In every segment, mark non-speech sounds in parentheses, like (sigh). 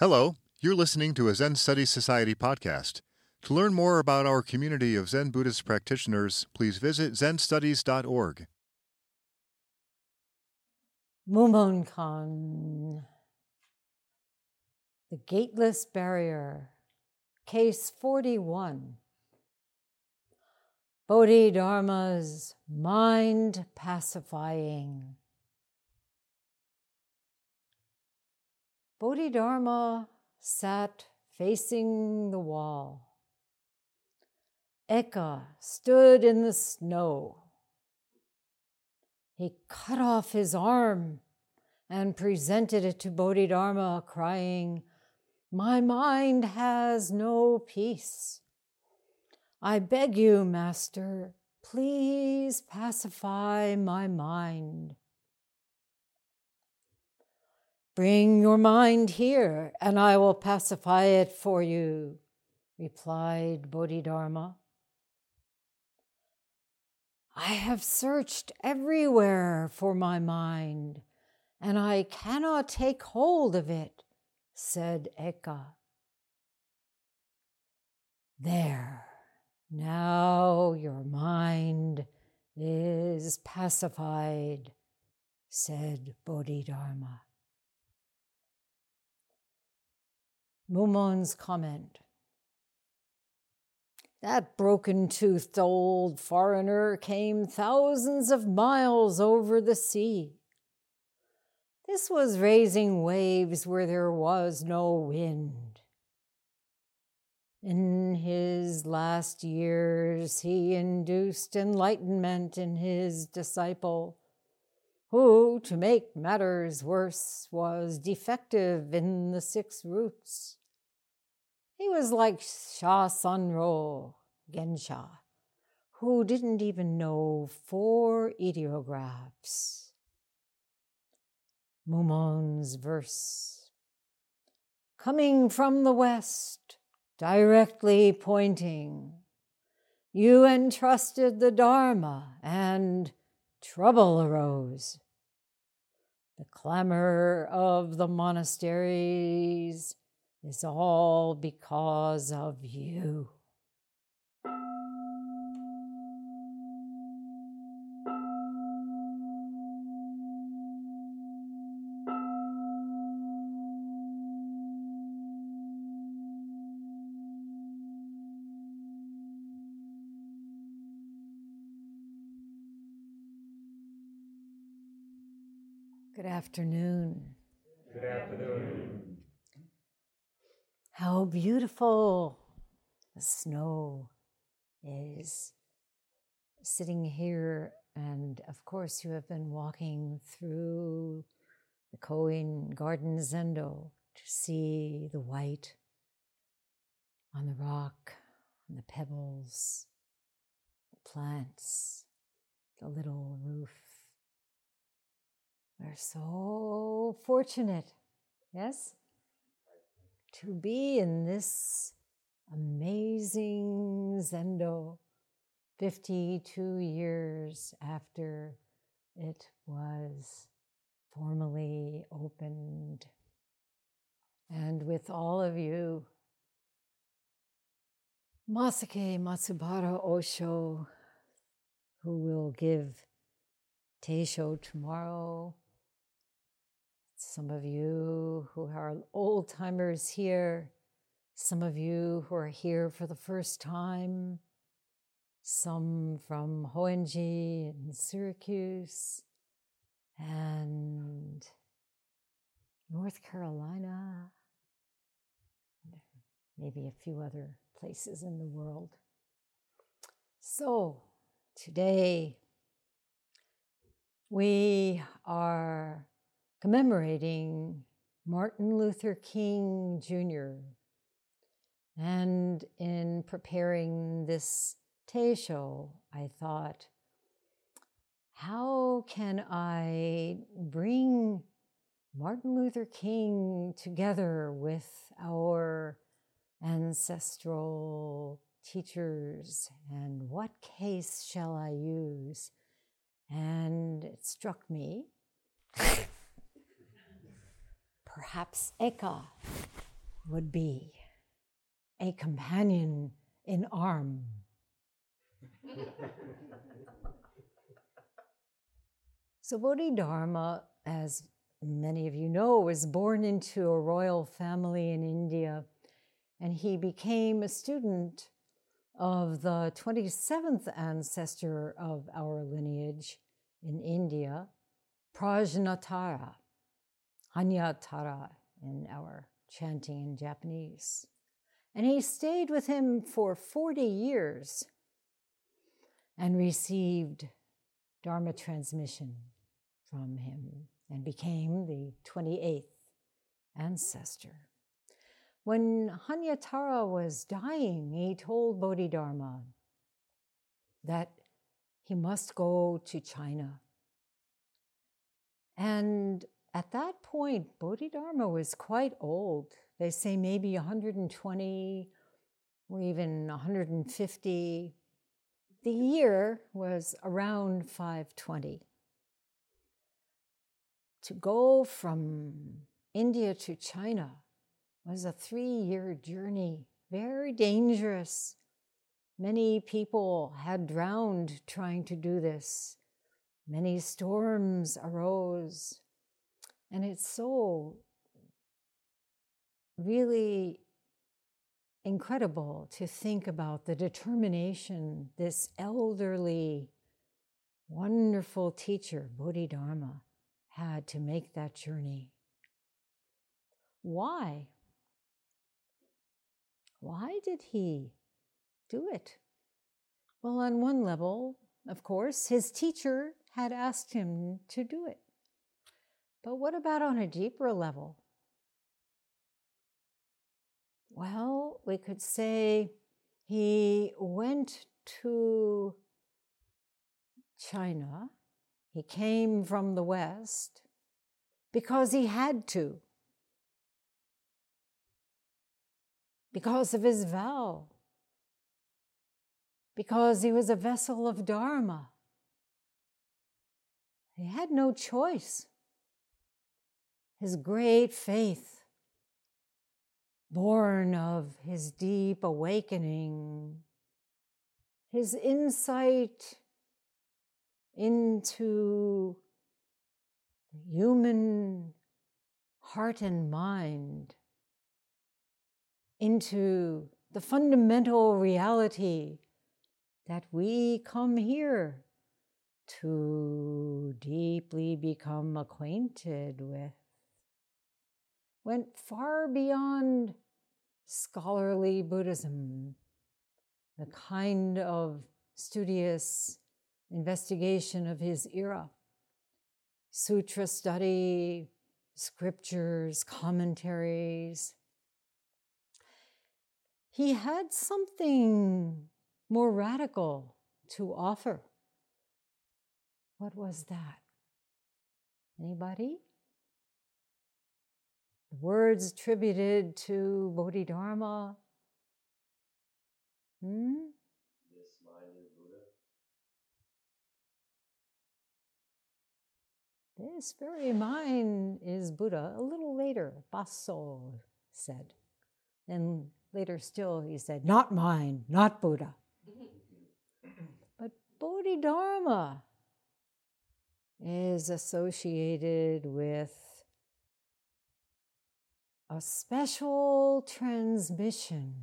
Hello, you're listening to a Zen Studies Society podcast. To learn more about our community of Zen Buddhist practitioners, please visit zenstudies.org. Mumonkan. The Gateless Barrier. Case 41. Bodhidharma's mind pacifying. Bodhidharma sat facing the wall. Eka stood in the snow. He cut off his arm and presented it to Bodhidharma, crying, My mind has no peace. I beg you, Master, please pacify my mind. Bring your mind here, and I will pacify it for you, replied Bodhidharma. I have searched everywhere for my mind, and I cannot take hold of it, said Eka. There, now your mind is pacified, said Bodhidharma. Mumon's comment. That broken toothed old foreigner came thousands of miles over the sea. This was raising waves where there was no wind. In his last years, he induced enlightenment in his disciple who, to make matters worse, was defective in the six roots. He was like Sha Sanro Gensha, who didn't even know four ideographs. Mumon's verse. Coming from the west, directly pointing, you entrusted the Dharma and trouble arose. The clamor of the monasteries is all because of you. Afternoon. Good afternoon. How beautiful the snow is sitting here. And of course, you have been walking through the Koin Garden Zendo to see the white on the rock, on the pebbles, the plants, the little roof. We're so fortunate, yes, to be in this amazing Zendo 52 years after it was formally opened. And with all of you, Masake Matsubara Osho, who will give Teisho tomorrow, some of you who are old timers here, some of you who are here for the first time, some from Hoenji in Syracuse and North Carolina, maybe a few other places in the world. So, today we are commemorating Martin Luther King Jr. And in preparing this Teisho, I thought, how can I bring Martin Luther King together with our ancestral teachers? And what case shall I use? And it struck me perhaps Eka would be a companion in arm. (laughs) so, Bodhidharma, as many of you know, was born into a royal family in India, and he became a student of the 27th ancestor of our lineage in India, Prajnatara, Hanyatara in our chanting in Japanese. And he stayed with him for 40 years and received Dharma transmission from him and became the 28th ancestor. When Hanyatara was dying, he told Bodhidharma that he must go to China. And at that point, Bodhidharma was quite old. They say maybe 120 or even 150. The year was around 520. To go from India to China was a three year journey, very dangerous. Many people had drowned trying to do this. Many storms arose. And it's so really incredible to think about the determination this elderly, wonderful teacher, Bodhidharma, had to make that journey. Why? Why did he do it? Well, on one level, of course, his teacher had asked him to do it. But what about on a deeper level? Well, we could say he went to China, he came from the West because he had to, because of his vow, because he was a vessel of Dharma. He had no choice. His great faith born of his deep awakening, his insight into the human heart and mind, into the fundamental reality that we come here to deeply become acquainted with went far beyond scholarly Buddhism, the kind of studious investigation of his era. Sutra study, scriptures, commentaries. He had something more radical to offer. What was that? Anybody? Words attributed to Bodhidharma. Hmm? This mind is Buddha. This very mind is Buddha. A little later, Baso said. And later still, he said, Not mine, not Buddha. but Bodhidharma is associated with a special transmission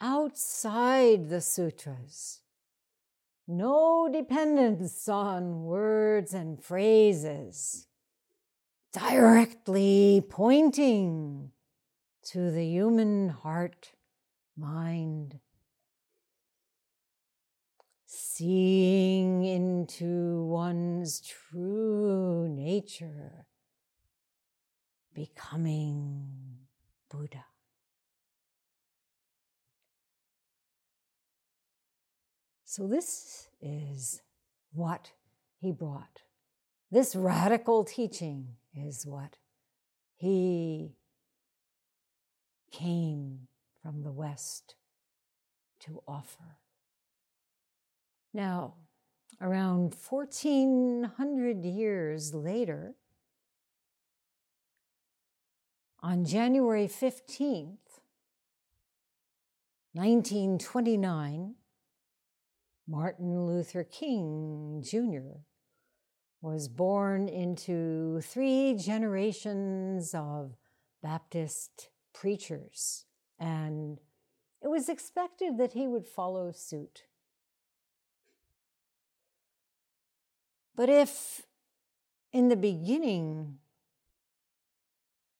outside the sutras. No dependence on words and phrases, directly pointing to the human heart, mind, seeing into one's true nature becoming Buddha. So, this is what he brought. This radical teaching is what he came from the West to offer. Now, around 1400 years later, On January 15th, 1929, Martin Luther King Jr. was born into three generations of Baptist preachers, and it was expected that he would follow suit. But if in the beginning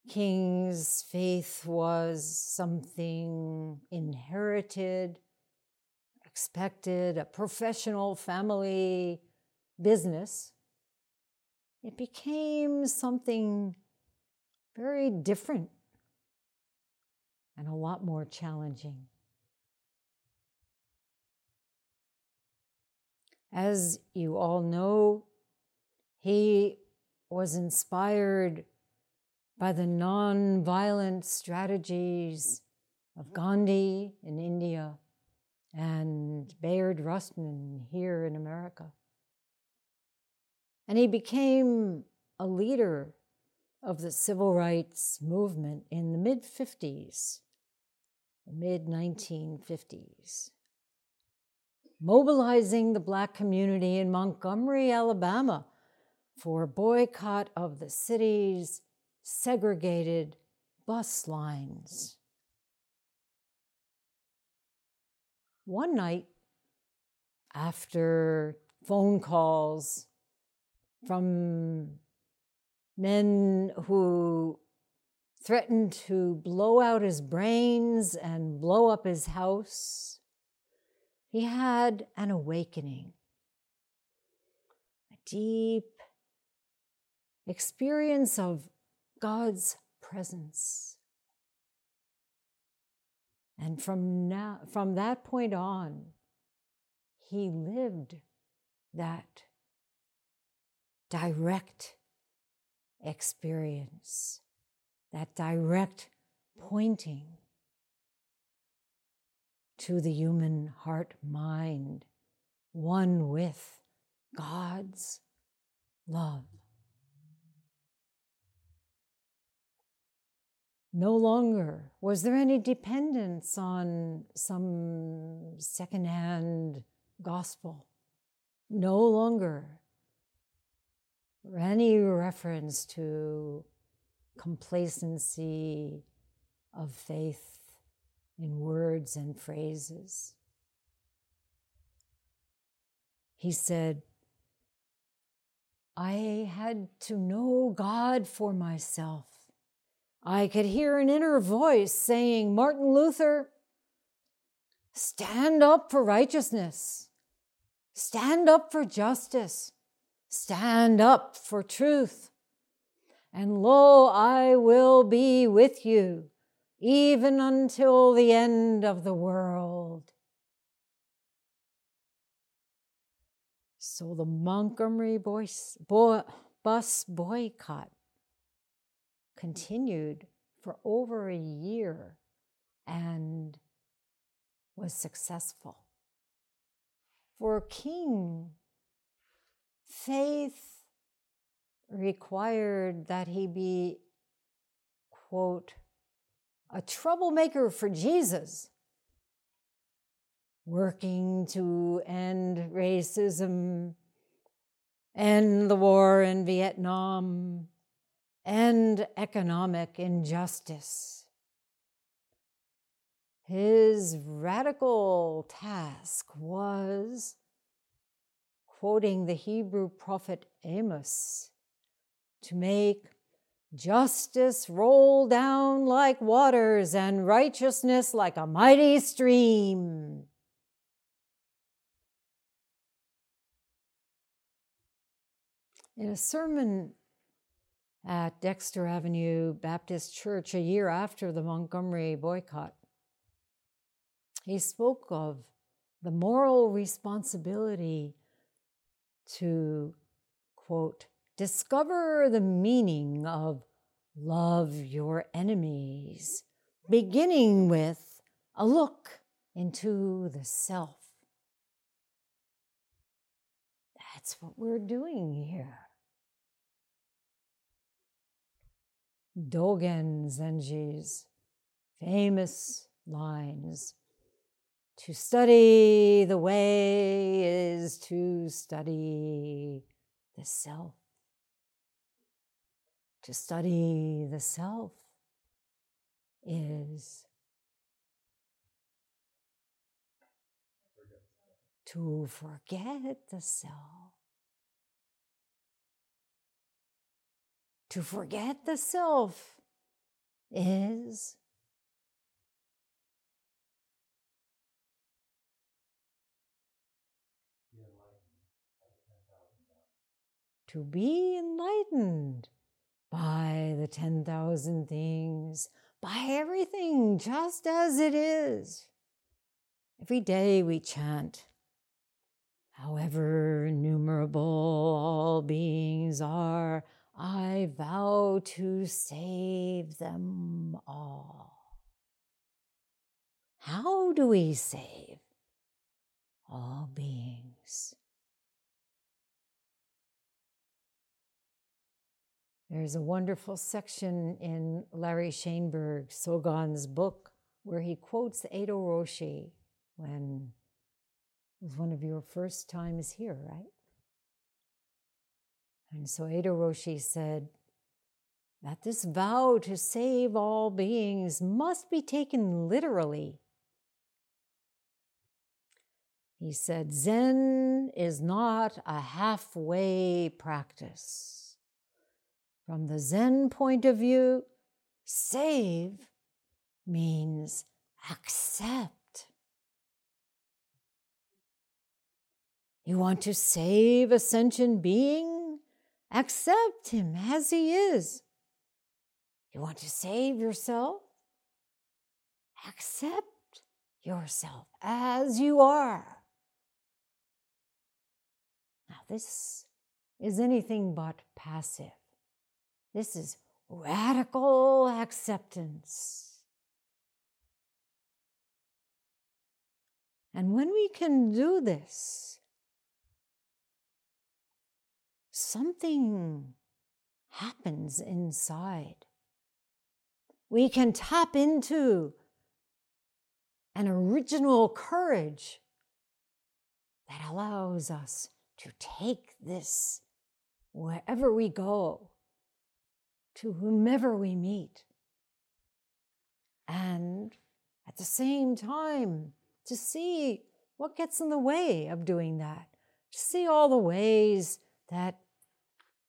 King's faith was something inherited, expected, a professional family business, it became something very different and a lot more challenging. As you all know, he was inspired by the non-violent strategies of Gandhi in India and Bayard Rustin here in America. And he became a leader of the civil rights movement in the mid 50s, mid 1950s, mobilizing the black community in Montgomery, Alabama for a boycott of the city's segregated bus lines. One night, after phone calls from men who threatened to blow out his brains and blow up his house, he had an awakening, a deep experience of God's presence. And from now, from that point on, he lived that direct experience, that direct pointing to the human heart mind, one with God's love. No longer was there any dependence on some secondhand gospel. No longer any reference to complacency of faith in words and phrases. He said, I had to know God for myself. I could hear an inner voice saying, Martin Luther, stand up for righteousness, stand up for justice, stand up for truth. And lo, I will be with you even until the end of the world. So the Montgomery boys, boy, bus boycott continued for over a year and was successful. For King, faith required that he be, quote, a troublemaker for Jesus, working to end racism, end the war in Vietnam, and economic injustice. His radical task was, quoting the Hebrew prophet Amos, to make justice roll down like waters and righteousness like a mighty stream. In a sermon at Dexter Avenue Baptist Church a year after the Montgomery boycott. He spoke of the moral responsibility to, quote, discover the meaning of love your enemies, beginning with a look into the self. That's what we're doing here. Dogen Zenji's famous lines To study the way is to study the self. To study the self is to forget the self. To forget the self is to be enlightened by the 10,000 things, by everything just as it is. Every day we chant, however innumerable all beings are, I vow to save them all. How do we save all beings? There's a wonderful section in Larry Shainberg, Sogon's book, where he quotes Eido Roshi when it was one of your first times here, right? And so Eido Roshi said that this vow to save all beings must be taken literally. He said, Zen is not a halfway practice. From the Zen point of view, save means accept. You want to save a sentient being? Accept him as he is. You want to save yourself? Accept yourself as you are. Now, this is anything but passive. This is radical acceptance. And when we can do this, something happens inside. We can tap into an original courage that allows us to take this wherever we go, to whomever we meet, and at the same time to see what gets in the way of doing that, to see all the ways that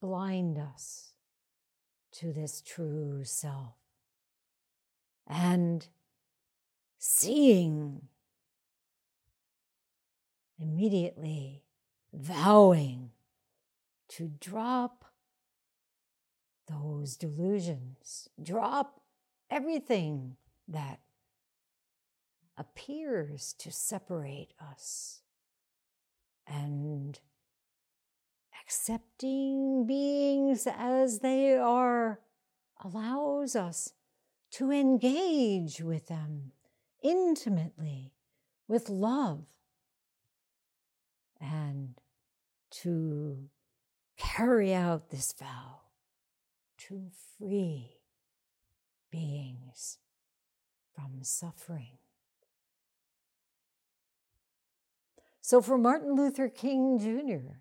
blind us to this true self. And seeing, immediately vowing to drop those delusions, drop everything that appears to separate us and accepting beings as they are allows us to engage with them intimately with love and to carry out this vow to free beings from suffering. So, for Martin Luther King Jr.,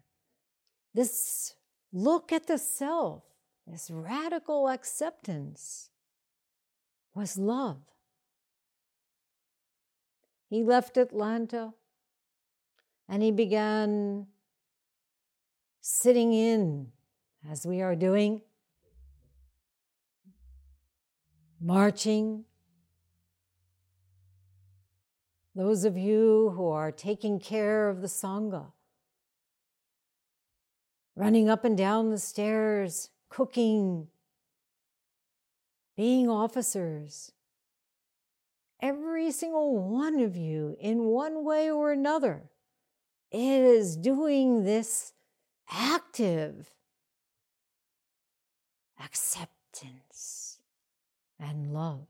this look at the self, this radical acceptance, was love. He left Atlanta and he began sitting in, as we are doing, marching. Those of you who are taking care of the Sangha, running up and down the stairs, cooking, being officers. Every single one of you, in one way or another, is doing this active acceptance and love.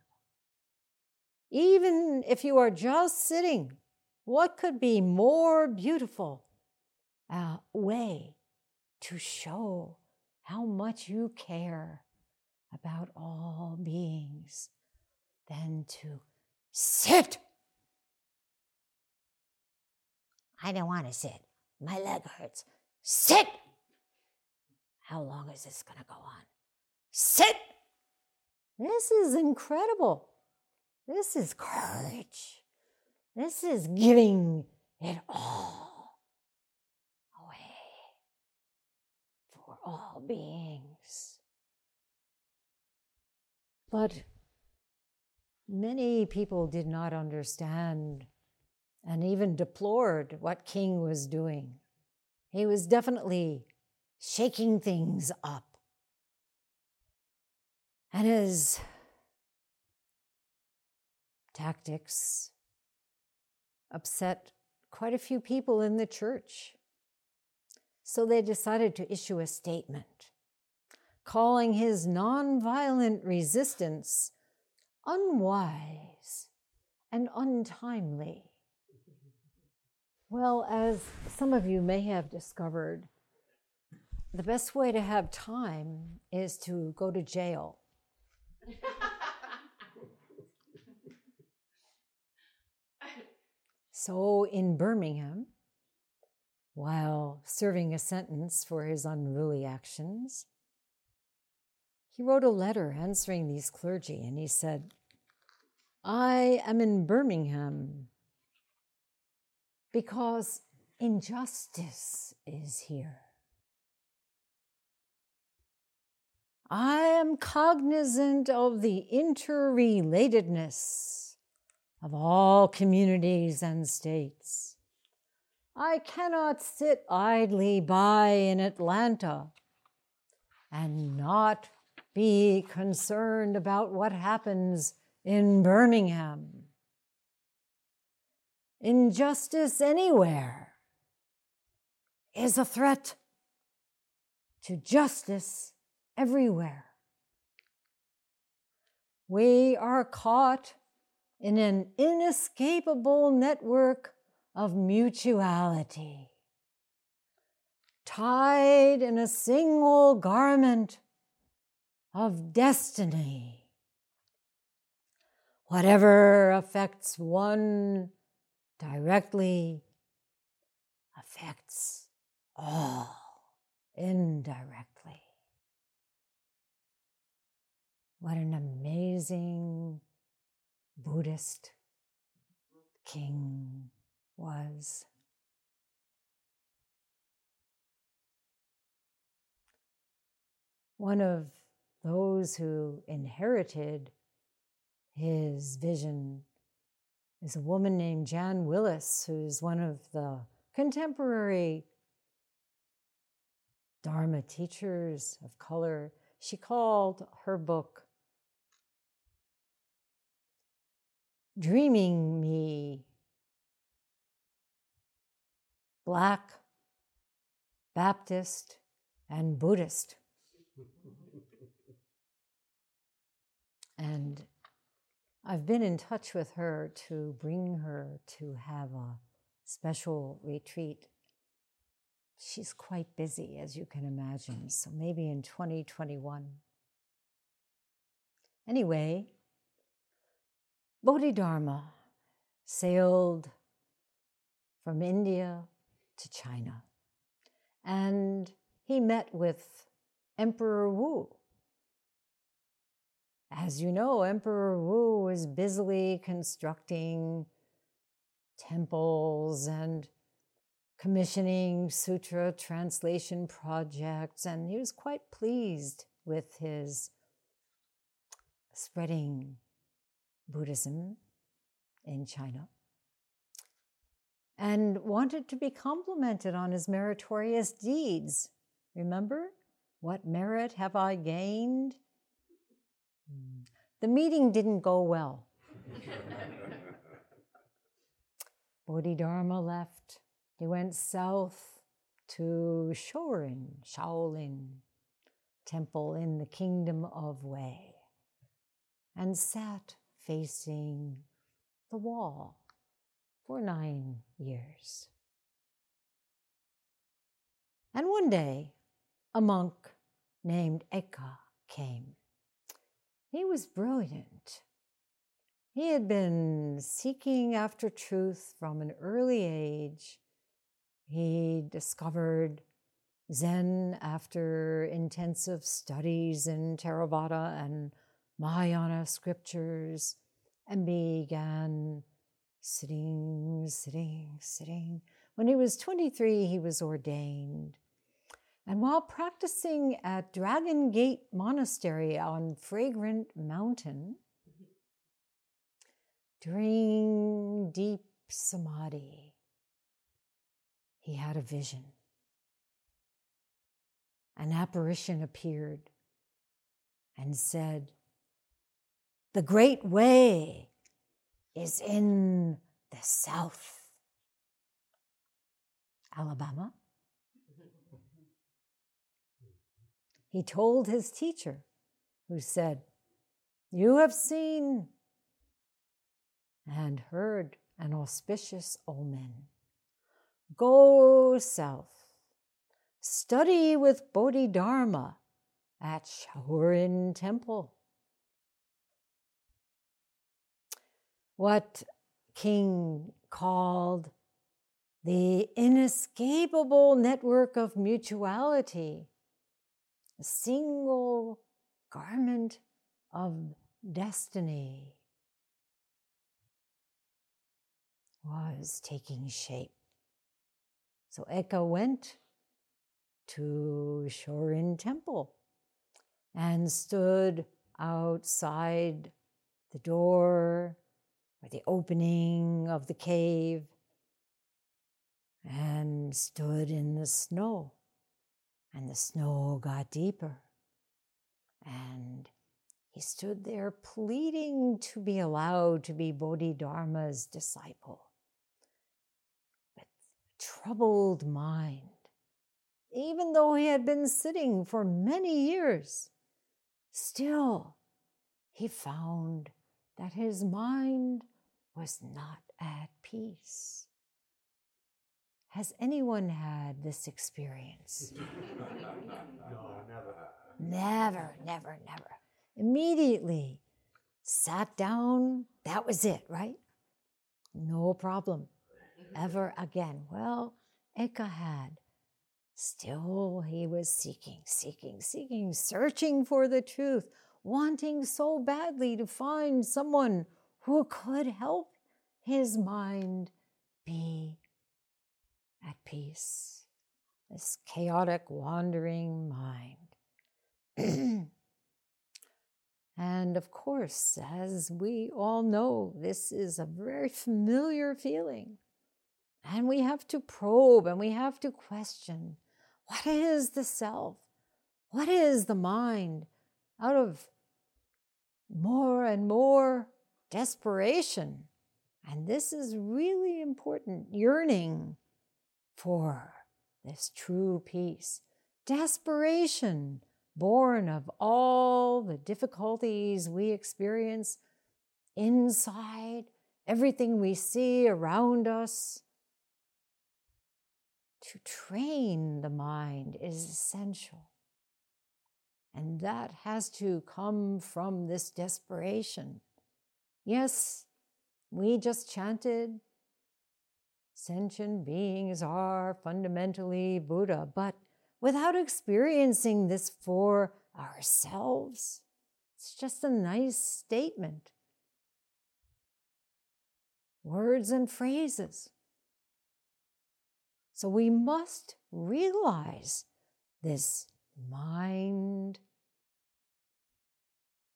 Even if you are just sitting, what could be more beautiful a way to show how much you care about all beings than to sit. I don't want to sit. My leg hurts. Sit. How long is this going to go on? Sit. This is incredible. This is courage. This is giving it all away for all beings. But many people did not understand and even deplored what King was doing. He was definitely shaking things up. And his tactics upset quite a few people in the church. So they decided to issue a statement calling his nonviolent resistance unwise and untimely. Well, as some of you may have discovered, the best way to have time is to go to jail. (laughs) so, in Birmingham, while serving a sentence for his unruly actions, he wrote a letter answering these clergy and he said, I am in Birmingham because injustice is here. I am cognizant of the interrelatedness of all communities and states. I cannot sit idly by in Atlanta and not be concerned about what happens in Birmingham. Injustice anywhere is a threat to justice everywhere. We are caught in an inescapable network of mutuality, tied in a single garment of destiny. Whatever affects one directly affects all indirectly. What an amazing Buddhist king was. One of those who inherited his vision is a woman named Jan Willis, who's one of the contemporary Dharma teachers of color. She called her book Dreaming Me Black, Baptist, and Buddhist. and I've been in touch with her to bring her to have a special retreat. She's quite busy, as you can imagine, so maybe in 2021. Anyway, Bodhidharma sailed from India to China. And he met with Emperor Wu. As you know, Emperor Wu was busily constructing temples and commissioning sutra translation projects, and he was quite pleased with his spreading Buddhism in China and wanted to be complimented on his meritorious deeds. Remember, what merit have I gained? The meeting didn't go well. (laughs) Bodhidharma left. He went south to Shorin, Shaolin temple in the kingdom of Wei, and sat facing the wall for nine years. And one day, a monk named Eka came He was brilliant. He had been seeking after truth from an early age. He discovered Zen after intensive studies in Theravada and Mahayana scriptures and began sitting, sitting, sitting. When he was 23, he was ordained. And while practicing at Dragon Gate Monastery on Fragrant Mountain, during deep samadhi, he had a vision. An apparition appeared and said, The great way is in the south. Alabama. He told his teacher, who said, You have seen and heard an auspicious omen. Go south, study with Bodhidharma at Shaolin Temple. What King called the inescapable network of mutuality, a single garment of destiny was taking shape. So Eka went to Shorin Temple and stood outside the door or the opening of the cave and stood in the snow. And the snow got deeper. And he stood there pleading to be allowed to be Bodhidharma's disciple. With troubled mind, even though he had been sitting for many years, still he found that his mind was not at peace. Has anyone had this experience? (laughs) no, never. Never, never, never. Immediately sat down, that was it, right? No problem. Ever again. Well, Eka had. Still, he was seeking, seeking, seeking, searching for the truth, wanting so badly to find someone who could help his mind be at peace. This chaotic, wandering mind. (clears throat) and of course, as we all know, this is a very familiar feeling. And we have to probe and we have to question what is the self? What is the mind? Out of more and more desperation. And this is really important yearning for this true peace. Desperation, born of all the difficulties we experience inside, everything we see around us. To train the mind is essential. And that has to come from this desperation. Yes, we just chanted sentient beings are fundamentally Buddha, but without experiencing this for ourselves, it's just a nice statement. Words and phrases. So we must realize this mind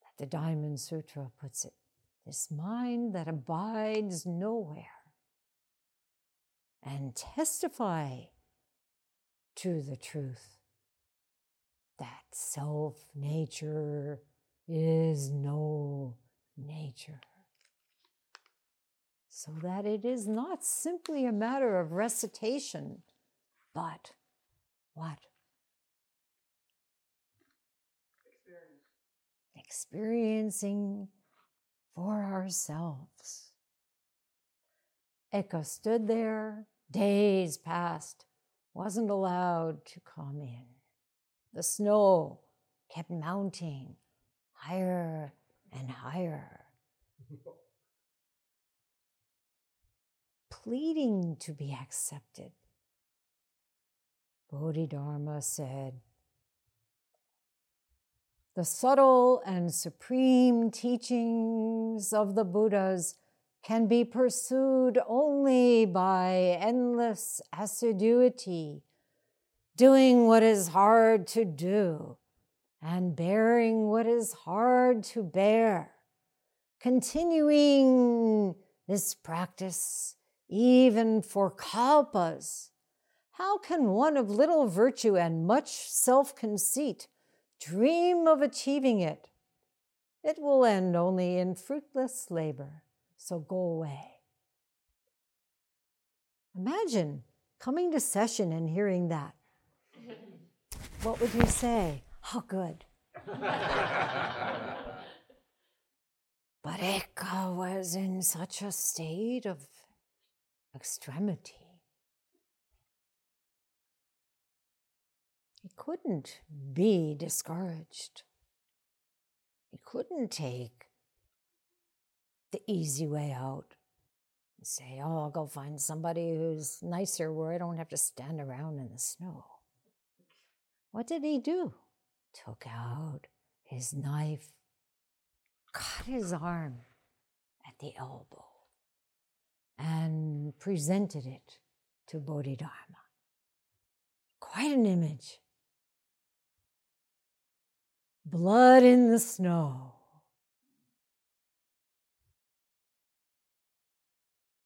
that the Diamond Sutra puts it this mind that abides nowhere and testify to the truth that self nature is no nature. So that it is not simply a matter of recitation, but what? Experience. Experiencing for ourselves. Eka stood there, days passed, wasn't allowed to come in. The snow kept mounting higher and higher. (laughs) Pleading to be accepted. Bodhidharma said, The subtle and supreme teachings of the Buddhas can be pursued only by endless assiduity, doing what is hard to do and bearing what is hard to bear, continuing this practice even for kalpas. How can one of little virtue and much self conceit dream of achieving it? It will end only in fruitless labor, so go away. Imagine coming to session and hearing that. What would you say? How good. (laughs) but Eka was in such a state of extremity. He couldn't be discouraged. He couldn't take the easy way out and say, Oh, I'll go find somebody who's nicer where I don't have to stand around in the snow. What did he do? Took out his knife, cut his arm at the elbow and presented it to Bodhidharma. Quite an image. Blood in the snow.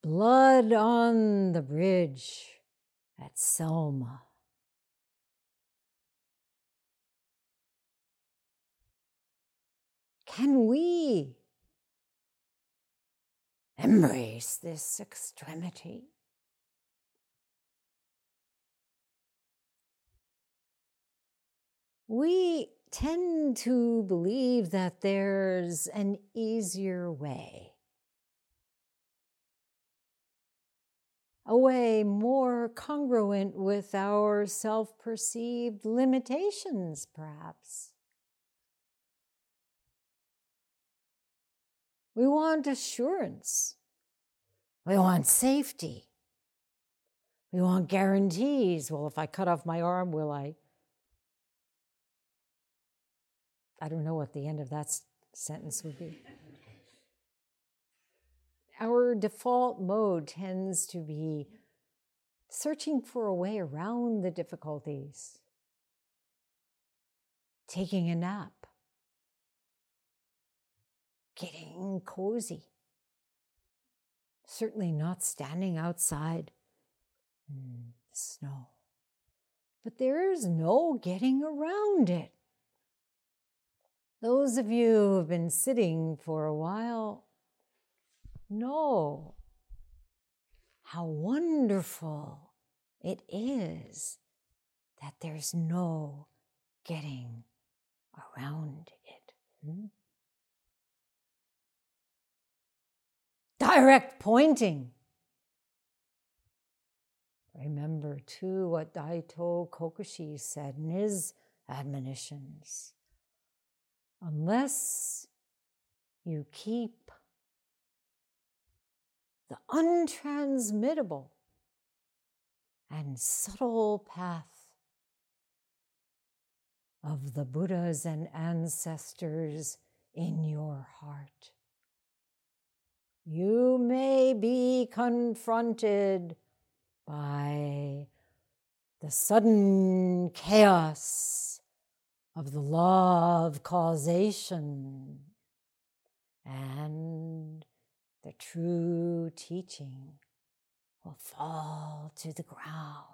Blood on the bridge at Selma. Can we embrace this extremity. We tend to believe that there's an easier way, a way more congruent with our self perceived limitations, perhaps. We want assurance. We want safety. We want guarantees. Well, if I cut off my arm, will I? I don't know what the end of that sentence would be. Our default mode tends to be searching for a way around the difficulties, taking a nap, getting cozy. Certainly not standing outside in the snow. But there's no getting around it. Those of you who have been sitting for a while know how wonderful it is that there's no getting around it. Hmm? direct pointing. Remember too what Daito Kokushi said in his admonitions. Unless you keep the untransmittable and subtle path of the Buddhas and ancestors in your heart. You may be confronted by the sudden chaos of the law of causation and the true teaching will fall to the ground.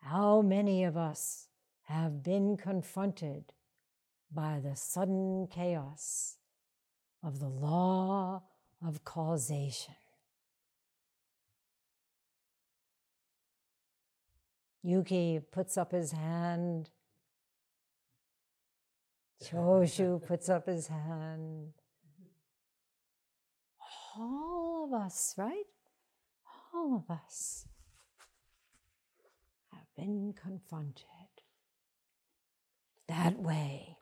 How many of us have been confronted by the sudden chaos of the law of causation. Yuki puts up his hand. Choshu puts up his hand. All of us, right? All of us have been confronted that way.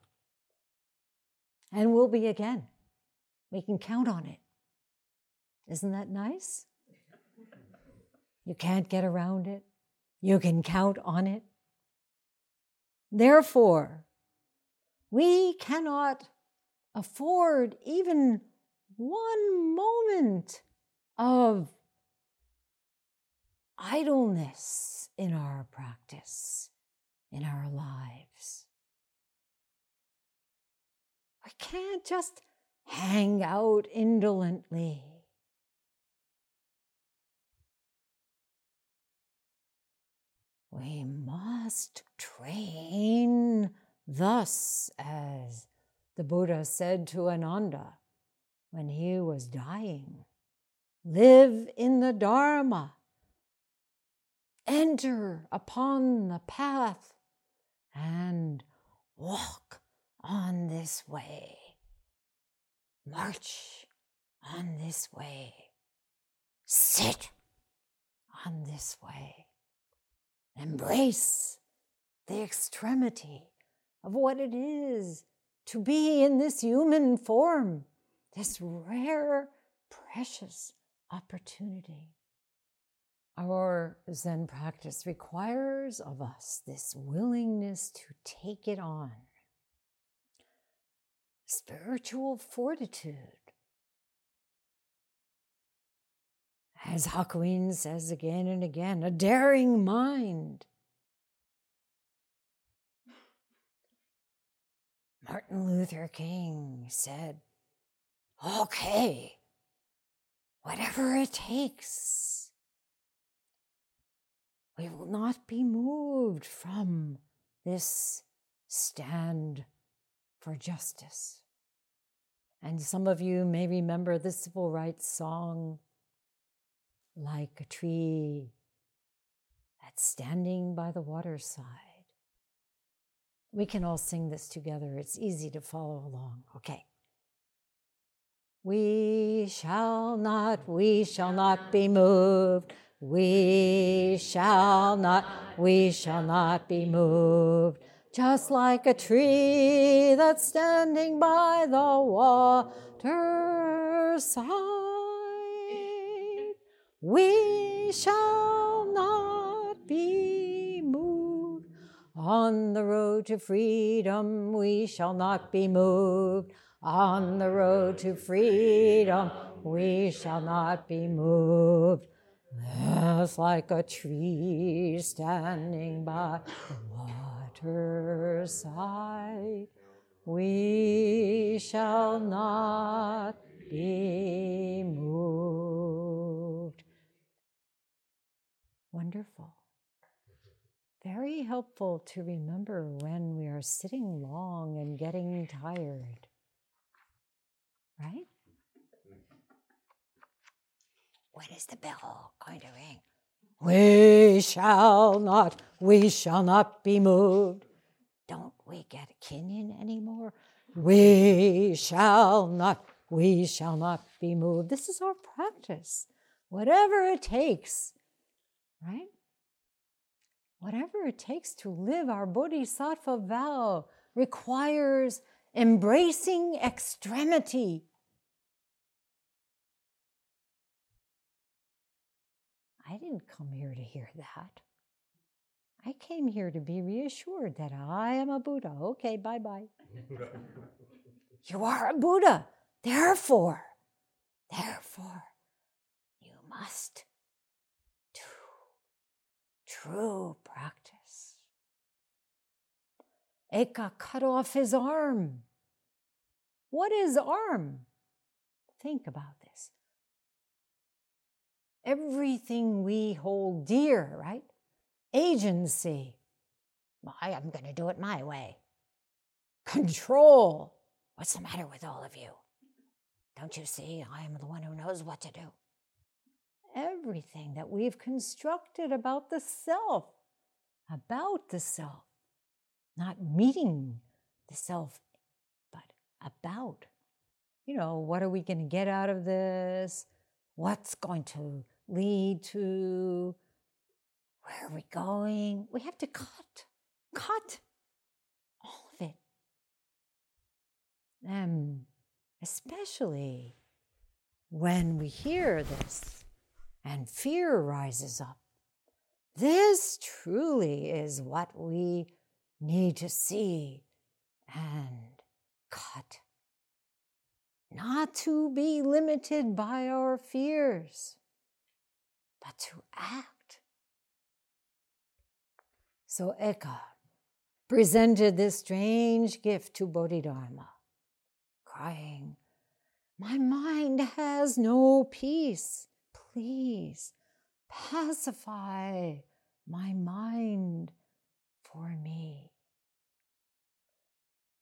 And will be again. We can count on it. Isn't that nice? You can't get around it. You can count on it. Therefore, we cannot afford even one moment of idleness in our practice, in our lives. We can't just hang out indolently. We must train thus, as the Buddha said to Ananda when he was dying. Live in the Dharma. Enter upon the path and walk on this way. March on this way. Sit on this way. Embrace the extremity of what it is to be in this human form, this rare, precious opportunity. Our Zen practice requires of us this willingness to take it on, spiritual fortitude. As Hakuin says again and again, a daring mind. Martin Luther King said, okay, whatever it takes. We will not be moved from this stand for justice. And some of you may remember the civil rights song, Like a Tree That's Standing by the Waterside. We can all sing this together. It's easy to follow along. Okay. We shall not, we shall not be moved. We shall not, we shall not be moved. Just like a tree that's standing by the water side. We shall not be moved. On the road to freedom, we shall not be moved. On the road to freedom, we shall not be moved. Just like a tree standing by the water's side, we shall not be moved. Wonderful. Very helpful to remember when we are sitting long and getting tired right? When is the bell going to ring? We shall not, we shall not be moved. Don't we get a kinhin anymore? We shall not, we shall not be moved. This is our practice. Whatever it takes, right? Whatever it takes to live our bodhisattva vow requires embracing extremity. I didn't come here to hear that. I came here to be reassured that I am a Buddha. Okay, bye bye. (laughs) you are a Buddha. Therefore, therefore, you must true practice. Eka cut off his arm. What is arm? Think about this. Everything we hold dear, right? Agency. I am going to do it my way. Control. What's the matter with all of you? Don't you see I am the one who knows what to do? Everything that we've constructed about the self, about the self, not meeting the self, but about. You know, what are we going to get out of this? What's going to lead to? Where are we going? We have to cut, cut all of it. And especially when we hear this and fear rises up. This truly is what we need to see and cut. Not to be limited by our fears, but to act. So Eka presented this strange gift to Bodhidharma, crying, My mind has no peace. Please pacify my mind for me.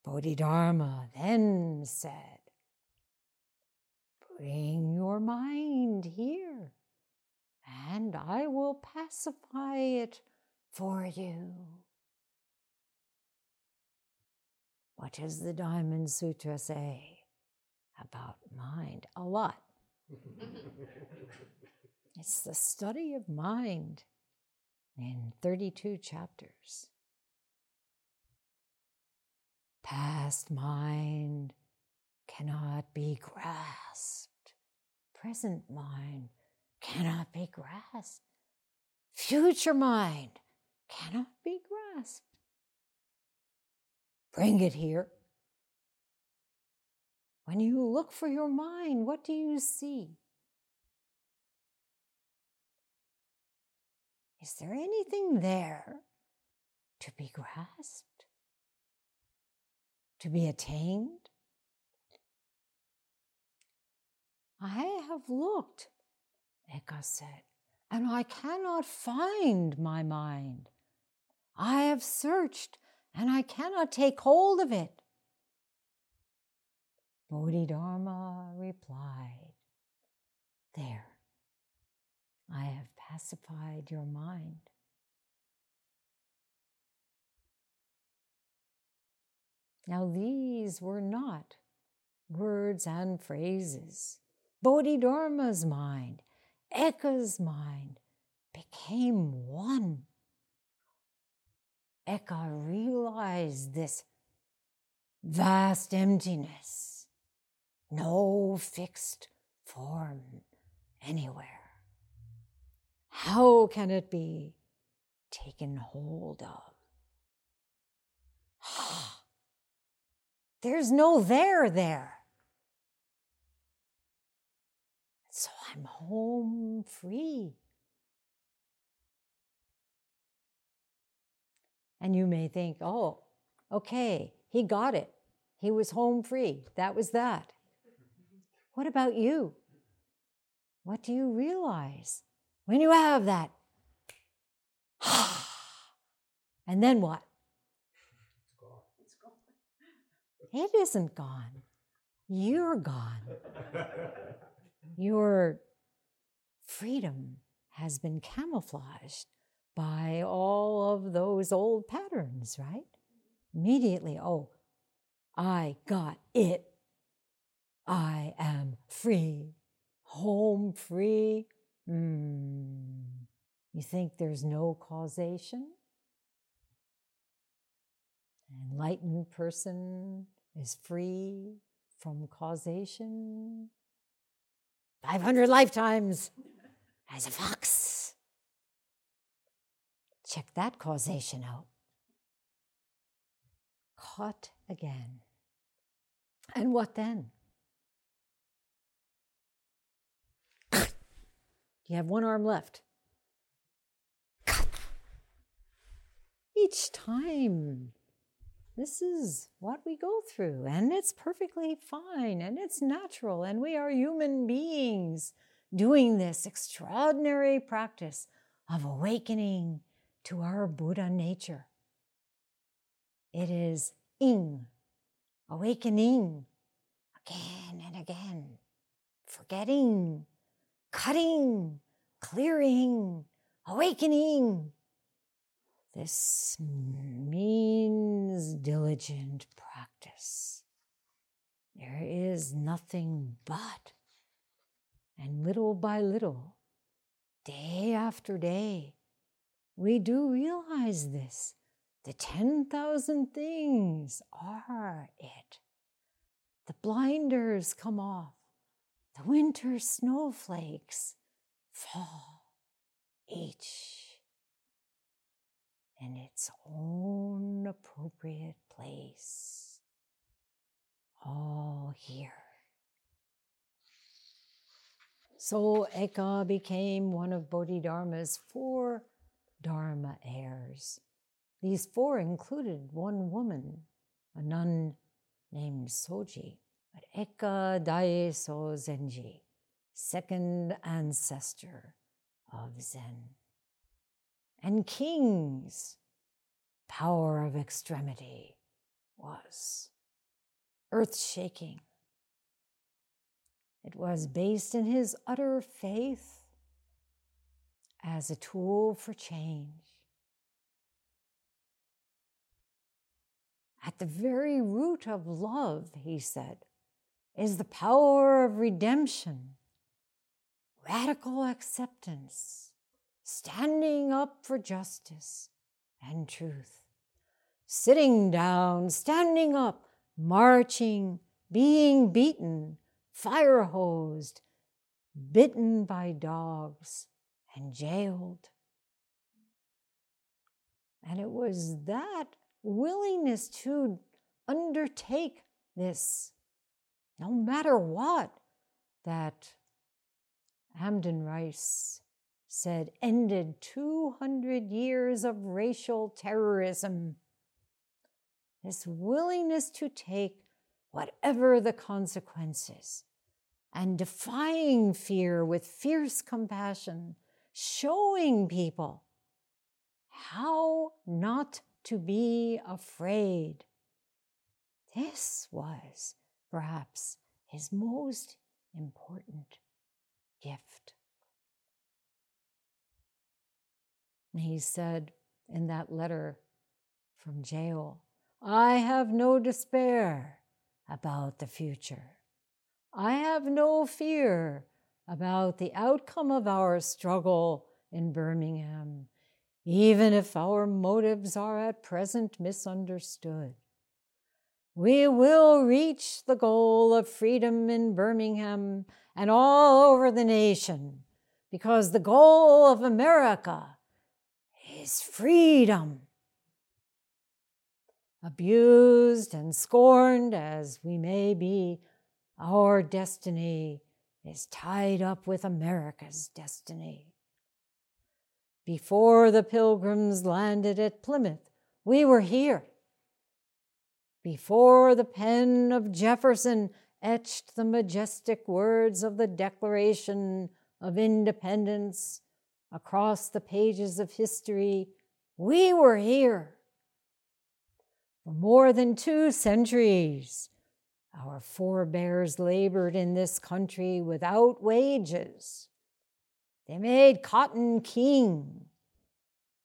Bodhidharma then said, Bring your mind here, and I will pacify it for you. What does the Diamond Sutra say about mind? A lot. (laughs) it's the study of mind in 32 chapters. Past mind cannot be grasped. Present mind cannot be grasped. Future mind cannot be grasped. Bring it here. When you look for your mind, what do you see? Is there anything there to be grasped? To be attained? I have looked, Eka said, and I cannot find my mind. I have searched and I cannot take hold of it. Bodhidharma replied, There, I have pacified your mind. Now, these were not words and phrases. Bodhidharma's mind, Eka's mind became one. Eka realized this vast emptiness, no fixed form anywhere. How can it be taken hold of? (gasps) There's no there there. So I'm home free. And you may think, oh, okay, he got it. He was home free. That was that. What about you? What do you realize when you have that? (sighs) and then what? It isn't gone. You're gone. Your freedom has been camouflaged by all of those old patterns, right? Immediately, oh, I got it. I am free, home free. Mm. You think there's no causation? An enlightened person is free from causation. 500 lifetimes as a fox. Check that causation out. Caught again. And what then? You have one arm left. Each time this is what we go through, and it's perfectly fine and it's natural, and we are human beings doing this extraordinary practice of awakening to our Buddha nature. It is ing, awakening again and again, forgetting, cutting, clearing, awakening, this means diligent practice. There is nothing but. And little by little, day after day, we do realize this. The 10,000 things are it. The blinders come off, the winter snowflakes fall, each in its own appropriate place, all here. So Eka became one of Bodhidharma's four Dharma heirs. These four included one woman, a nun named Soji, but Eka Daeso Zenji, second ancestor of Zen. And King's, power of extremity was earth shaking. It was based in his utter faith as a tool for change. At the very root of love, he said, is the power of redemption, radical acceptance, standing up for justice and truth, sitting down, standing up, marching, being beaten, fire hosed, bitten by dogs, and jailed. And it was that willingness to undertake this, no matter what, that Hamden Rice said ended 200 years of racial terrorism. This willingness to take whatever the consequences and defying fear with fierce compassion, showing people how not to be afraid. This was perhaps his most important gift. He said in that letter from jail, I have no despair about the future. I have no fear about the outcome of our struggle in Birmingham even if our motives are at present misunderstood. We will reach the goal of freedom in Birmingham and all over the nation because the goal of America is freedom. Abused and scorned as we may be, our destiny is tied up with America's destiny. Before the pilgrims landed at Plymouth, we were here. Before the pen of Jefferson etched the majestic words of the Declaration of Independence across the pages of history, we were here. For more than two centuries, our forebears labored in this country without wages they made cotton king.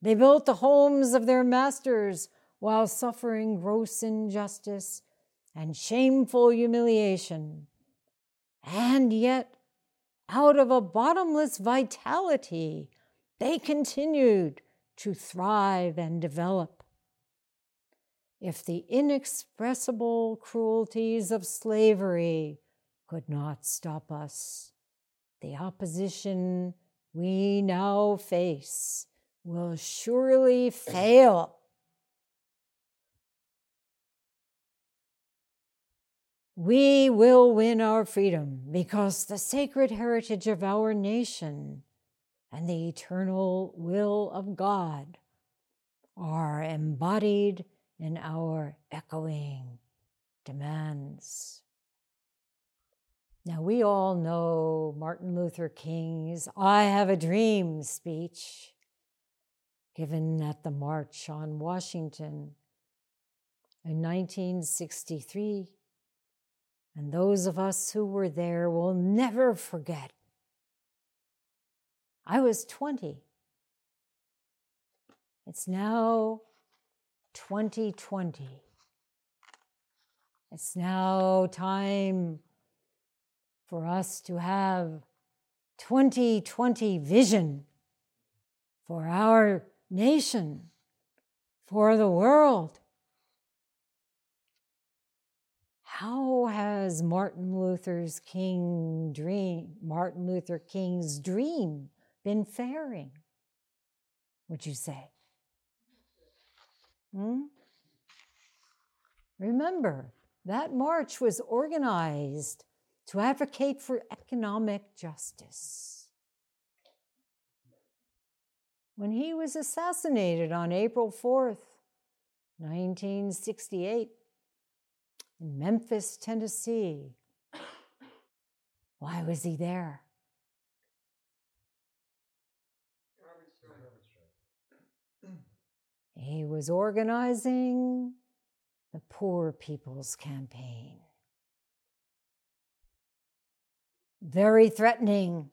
They built the homes of their masters while suffering gross injustice and shameful humiliation. And yet, out of a bottomless vitality, they continued to thrive and develop. If the inexpressible cruelties of slavery could not stop us, the opposition we now face will surely fail. We will win our freedom because the sacred heritage of our nation and the eternal will of God are embodied in our echoing demands. Now, we all know Martin Luther King's I Have a Dream speech given at the March on Washington in 1963. And those of us who were there will never forget. I was 20. It's now 2020. It's now time for us to have 2020 vision for our nation, for the world. How has Martin Luther's King dream, Martin Luther King's dream been faring? Would you say? Hmm? Remember, that march was organized to advocate for economic justice. When he was assassinated on April 4th, 1968, in Memphis, Tennessee, why was he there? He was organizing the Poor People's Campaign. Very threatening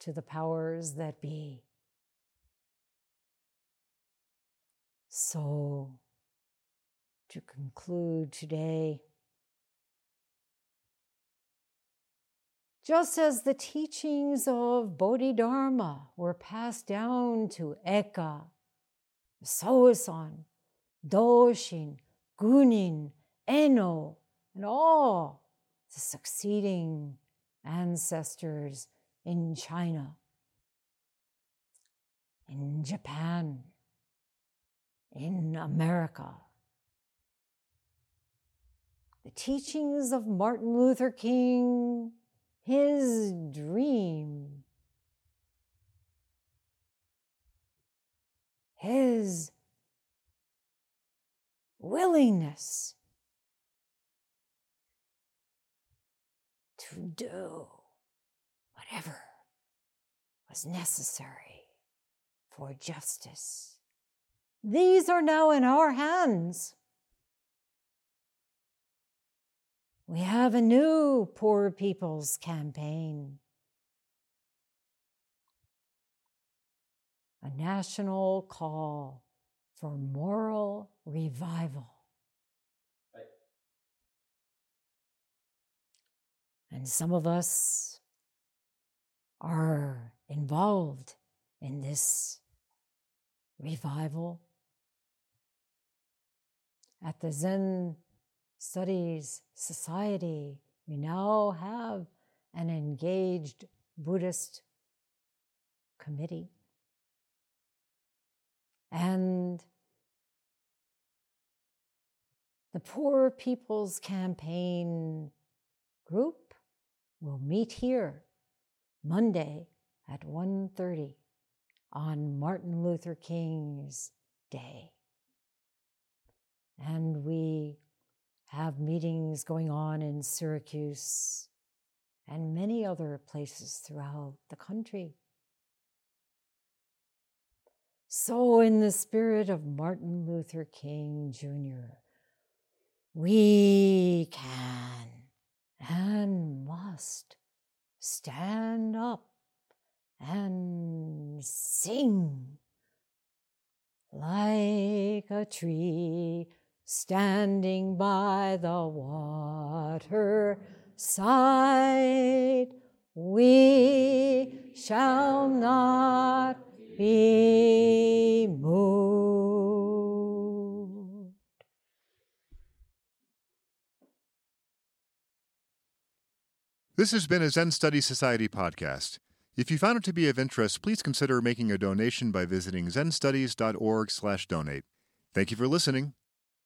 to the powers that be. So, to conclude today, just as the teachings of Bodhidharma were passed down to Eka, Sosan, Doshin, Gunin, Eno, and all the succeeding ancestors in China, in Japan, in America. The teachings of Martin Luther King, his dream, his willingness to do whatever was necessary for justice. These are now in our hands. We have a new Poor People's Campaign, a national call for moral revival. And some of us are involved in this revival. At the Zen Studies Society, we now have an engaged Buddhist committee. And the Poor People's Campaign group will meet here Monday at 1:30 on Martin Luther King's day. And we have meetings going on in Syracuse and many other places throughout the country. So, in the spirit of Martin Luther King Jr., we can and must stand up and sing like a tree standing by the water side. We shall not be moved. This has been a Zen Study Society podcast. If you found it to be of interest, please consider making a donation by visiting zenstudies.org/donate. Thank you for listening.